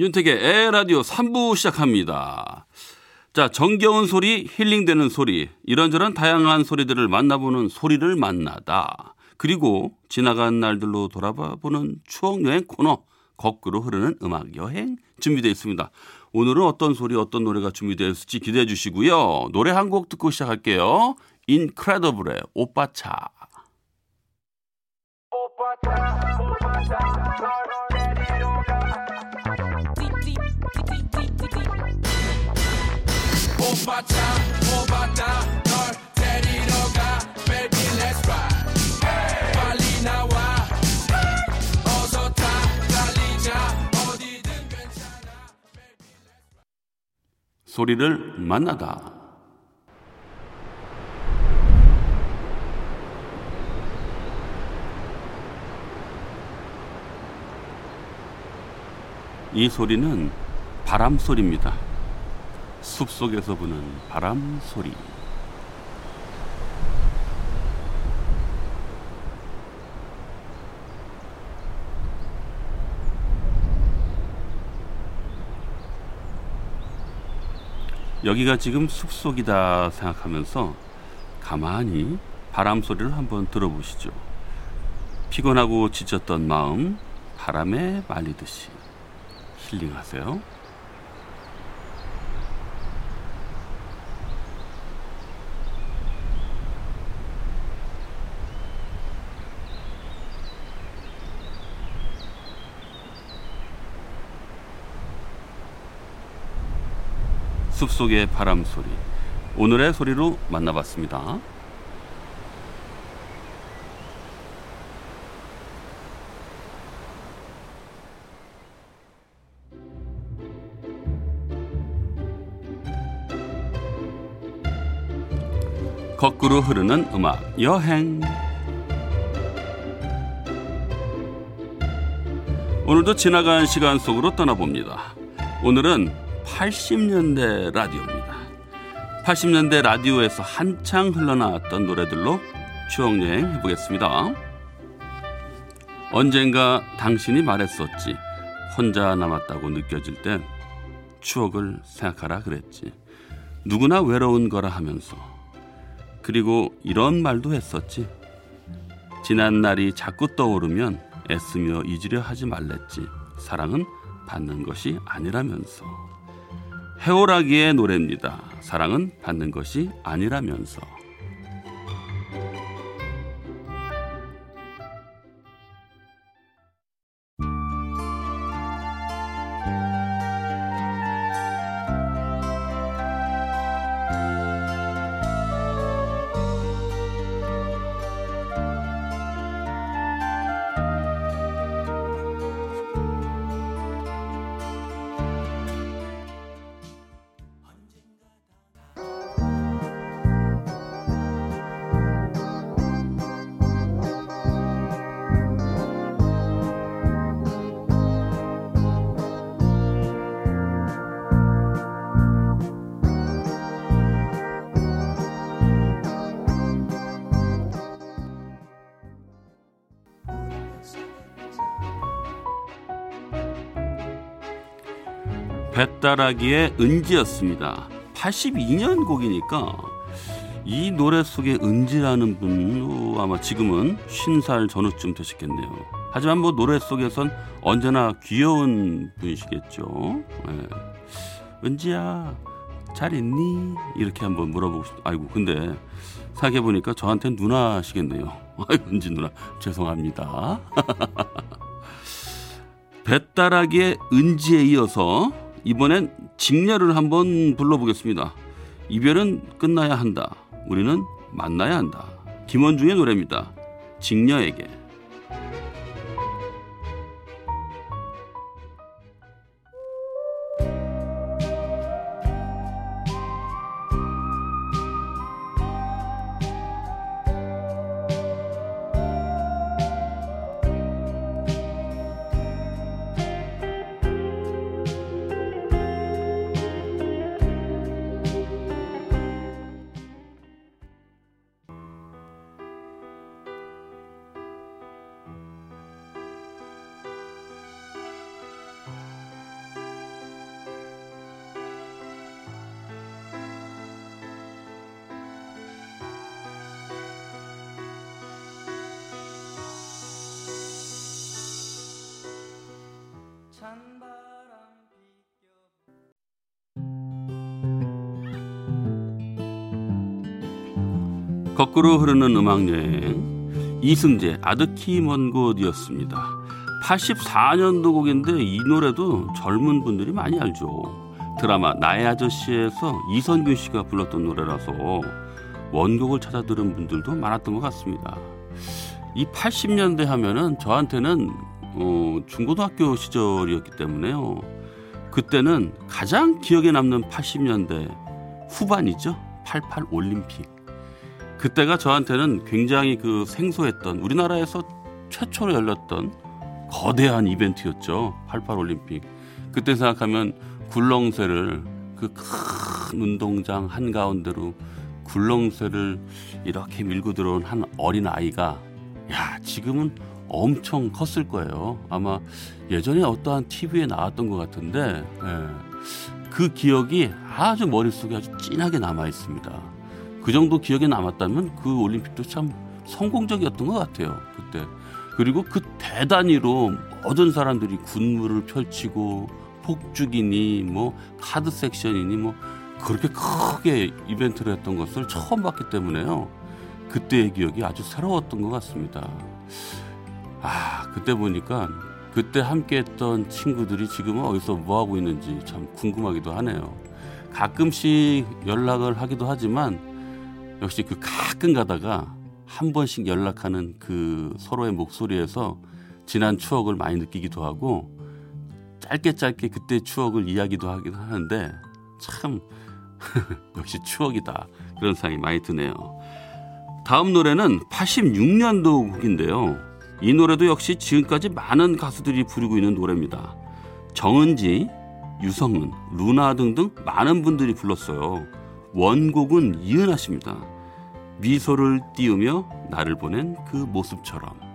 윤택의 에라디오 3부 시작합니다. 자, 정겨운 소리, 힐링되는 소리, 이런저런 다양한 소리들을 만나보는 소리를 만나다. 그리고 지나간 날들로 돌아봐 보는 추억 여행 코너, 거꾸로 흐르는 음악 여행 준비되어 있습니다. 오늘은 어떤 소리, 어떤 노래가 준비되어 있을지 기대해 주시고요. 노래 한 곡 듣고 시작할게요. 인크레더블의 오빠차. 오바타 오 소리를 만나다. 이 소리는 바람 소리입니다. 숲 속에서 부는 바람 소리. 여기가 지금 숲속이다 생각하면서 가만히 바람 소리를 한번 들어보시죠. 피곤하고 지쳤던 마음 바람에 말리듯이 힐링하세요. 숲속의 바람 소리. 오늘의 소리로 만나봤습니다. 거꾸로 흐르는 음악 여행. 오늘도 지나간 시간 속으로 떠나봅니다. 오늘은 80년대 라디오입니다. 80년대 라디오에서 한창 흘러나왔던 노래들로 추억 여행 해보겠습니다. 언젠가 당신이 말했었지. 혼자 남았다고 느껴질 땐 추억을 생각하라 그랬지. 누구나 외로운 거라 하면서. 그리고 이런 말도 했었지. 지난 날이 자꾸 떠오르면 애쓰며 잊으려 하지 말랬지. 사랑은 받는 것이 아니라면서. 해오라기의 노래입니다. 사랑은 받는 것이 아니라면서. 배따라기의 은지였습니다. 82년 곡이니까 이 노래 속에 은지라는 분도 아마 지금은 50살 전후쯤 되셨겠네요. 하지만 뭐 노래 속에선 언제나 귀여운 분이시겠죠. 네. 은지야 잘 있니? 이렇게 한번 물어보고 싶. 아이고 근데 생각해 보니까 저한테 누나시겠네요. 은지 누나 죄송합니다. 배따라기의 은지에 이어서 이번엔 직녀를 한번 불러보겠습니다. 이별은 끝나야 한다. 우리는 만나야 한다. 김원중의 노래입니다. 직녀에게. 거꾸로 흐르는 음악 여행 이승재 아드키 먼 곳이었습니다. 84년도 곡인데 이 노래도 젊은 분들이 많이 알죠. 드라마 나의 아저씨에서 이선균 씨가 불렀던 노래라서 원곡을 찾아 들은 분들도 많았던 것 같습니다. 이 80년대 하면은 저한테는 어, 중고등학교 시절이었기 때문에요. 그때는 가장 기억에 남는 80년대 후반이죠. 88 올림픽. 그때가 저한테는 굉장히 그 생소했던 우리나라에서 최초로 열렸던 거대한 이벤트였죠. 88 올림픽. 그때 생각하면 굴렁쇠를 그 큰 운동장 한가운데로 굴렁쇠를 이렇게 밀고 들어온 한 어린 아이가 야 지금은 엄청 컸을 거예요. 아마 예전에 어떠한 TV에 나왔던 것 같은데 예. 그 기억이 아주 머릿속에 아주 진하게 남아 있습니다. 그 정도 기억에 남았다면 그 올림픽도 참 성공적이었던 것 같아요. 그때 그리고 그 대단위로 모든 사람들이 군무를 펼치고 폭죽이니 뭐 카드 섹션이니 뭐 그렇게 크게 이벤트를 했던 것을 처음 봤기 때문에요. 그때의 기억이 아주 새로웠던 것 같습니다. 아, 그때 보니까 그때 함께 했던 친구들이 지금은 어디서 뭐 하고 있는지 참 궁금하기도 하네요. 가끔씩 연락을 하기도 하지만 역시 그 가끔 가다가 한 번씩 연락하는 그 서로의 목소리에서 지난 추억을 많이 느끼기도 하고 짧게 짧게 그때 추억을 이야기도 하긴 하는데 참 역시 추억이다 그런 생각이 많이 드네요. 다음 노래는 86년도 곡인데요. 이 노래도 역시 지금까지 많은 가수들이 부르고 있는 노래입니다. 정은지, 유성은, 루나 등등 많은 분들이 불렀어요. 원곡은 이은하 씨입니다. 미소를 띄우며 나를 보낸 그 모습처럼.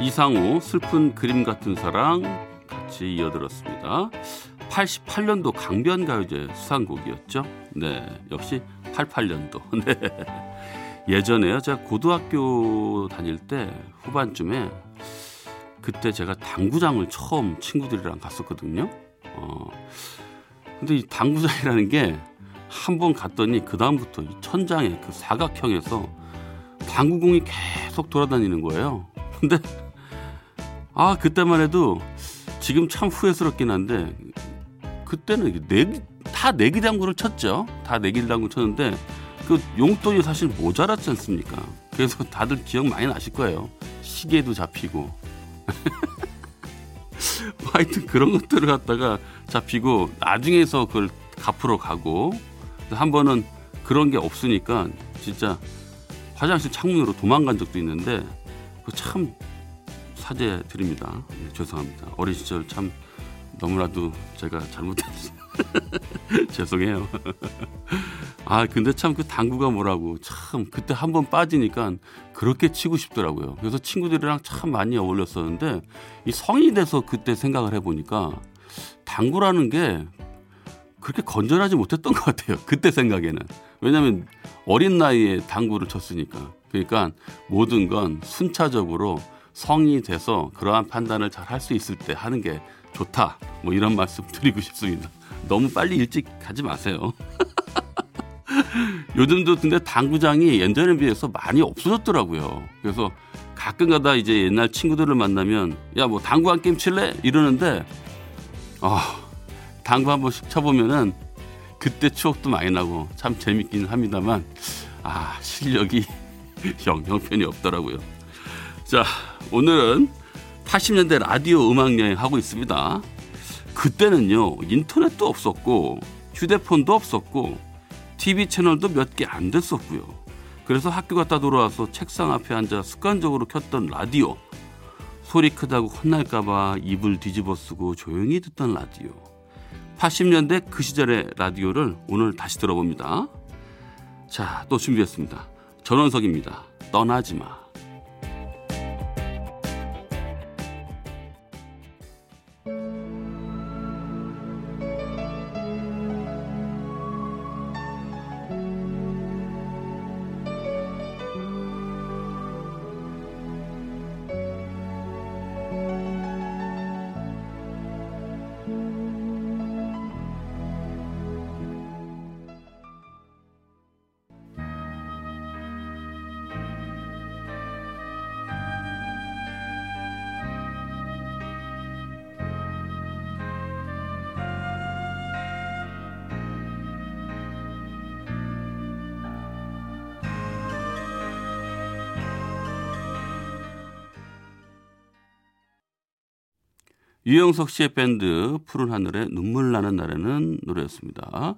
이상우 슬픈 그림 같은 사랑 같이 이어들었습니다. 88년도 강변 가요제 수상곡이었죠. 네, 역시 88년도. 네. 예전에요. 제가 고등학교 다닐 때 후반쯤에 그때 제가 당구장을 처음 친구들이랑 갔었거든요. 어, 근데 이 당구장이라는 게 한 번 갔더니 그 다음부터 이 천장에 그 사각형에서 당구공이 계속 돌아다니는 거예요. 근데 아 그때만 해도 지금 참 후회스럽긴 한데 그때는 내기 다 내기당구를 쳤죠. 다 내기당구 쳤는데 그 용돈이 사실 모자랐지 않습니까? 그래서 다들 기억 많이 나실 거예요. 시계도 잡히고. 뭐 하여튼 그런 것들을 갖다가 잡히고 나중에서 그걸 갚으러 가고 한 번은 그런 게 없으니까 진짜 화장실 창문으로 도망간 적도 있는데 참 사죄 드립니다. 네, 죄송합니다. 어린 시절 참 너무나도 제가 잘못했어요. 죄송해요. 아 근데 참 그 당구가 뭐라고 참 그때 한 번 빠지니까 그렇게 치고 싶더라고요. 그래서 친구들이랑 참 많이 어울렸었는데 이 성인이 돼서 그때 생각을 해보니까 당구라는 게 그렇게 건전하지 못했던 것 같아요. 그때 생각에는 왜냐하면 어린 나이에 당구를 쳤으니까 그러니까 모든 건 순차적으로 성이 돼서 그러한 판단을 잘 할 수 있을 때 하는 게 좋다. 뭐 이런 말씀 드리고 싶습니다. 너무 빨리 일찍 가지 마세요. 요즘도 근데 당구장이 예전에 비해서 많이 없어졌더라고요. 그래서 가끔 가다 이제 옛날 친구들을 만나면 야 뭐 당구 한 게임 칠래? 이러는데 아 당구 한 번씩 쳐보면은 그때 추억도 많이 나고 참 재밌긴 합니다만 아 실력이 영 형편이 없더라고요. 자 오늘은 80년대 라디오 음악 여행 하고 있습니다. 그때는요 인터넷도 없었고 휴대폰도 없었고 TV 채널도 몇 개 안 됐었고요. 그래서 학교 갔다 돌아와서 책상 앞에 앉아 습관적으로 켰던 라디오. 소리 크다고 혼날까봐 입을 뒤집어 쓰고 조용히 듣던 라디오. 80년대 그 시절의 라디오를 오늘 다시 들어봅니다. 자, 또 준비했습니다. 전원석입니다. 떠나지 마. 유영석 씨의 밴드 푸른 하늘에 눈물 나는 날에는 노래였습니다.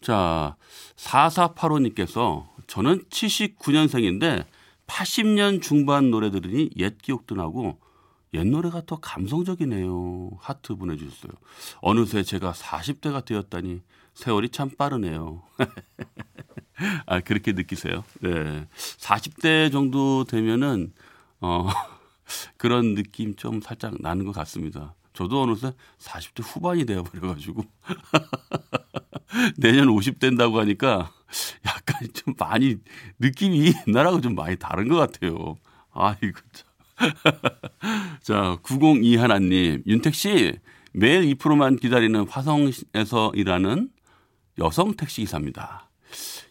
자, 4485님께서 저는 79년생인데 80년 중반 노래 들으니 옛 기억도 나고 옛 노래가 더 감성적이네요. 하트 보내주셨어요. 어느새 제가 40대가 되었다니 세월이 참 빠르네요. 아, 그렇게 느끼세요? 네. 40대 정도 되면은, 어, 그런 느낌 좀 살짝 나는 것 같습니다. 저도 어느새 40대 후반이 되어버려가지고 내년 50 된다고 하니까 약간 좀 많이 느낌이 옛날하고 좀 많이 다른 것 같아요. 아이고 참. 자, 902 하나님, 윤택 씨 매일 2%만 기다리는 화성에서 일하는 여성 택시 기사입니다.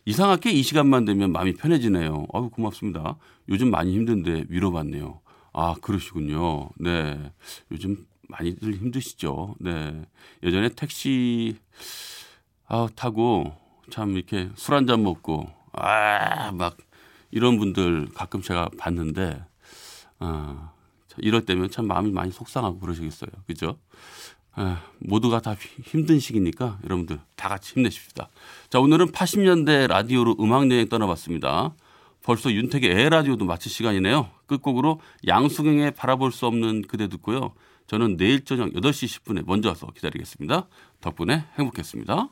이상하게 이 시간만 되면 마음이 편해지네요. 아유 고맙습니다. 요즘 많이 힘든데 위로받네요. 아, 그러시군요. 네. 요즘 많이들 힘드시죠. 네. 예전에 택시 아, 타고 참 이렇게 술 한 잔 먹고 아, 막 이런 분들 가끔 제가 봤는데 아, 이럴 때면 참 마음이 많이 속상하고 그러시겠어요. 그죠? 아, 모두가 다 힘든 시기니까 여러분들 다 같이 힘내십시다. 자, 오늘은 80년대 라디오로 음악 여행 떠나봤습니다. 벌써 윤택의 에라디오도 마칠 시간이네요. 끝곡으로 양수경의 바라볼 수 없는 그대 듣고요. 저는 내일 저녁 8시 10분에 먼저 와서 기다리겠습니다. 덕분에 행복했습니다.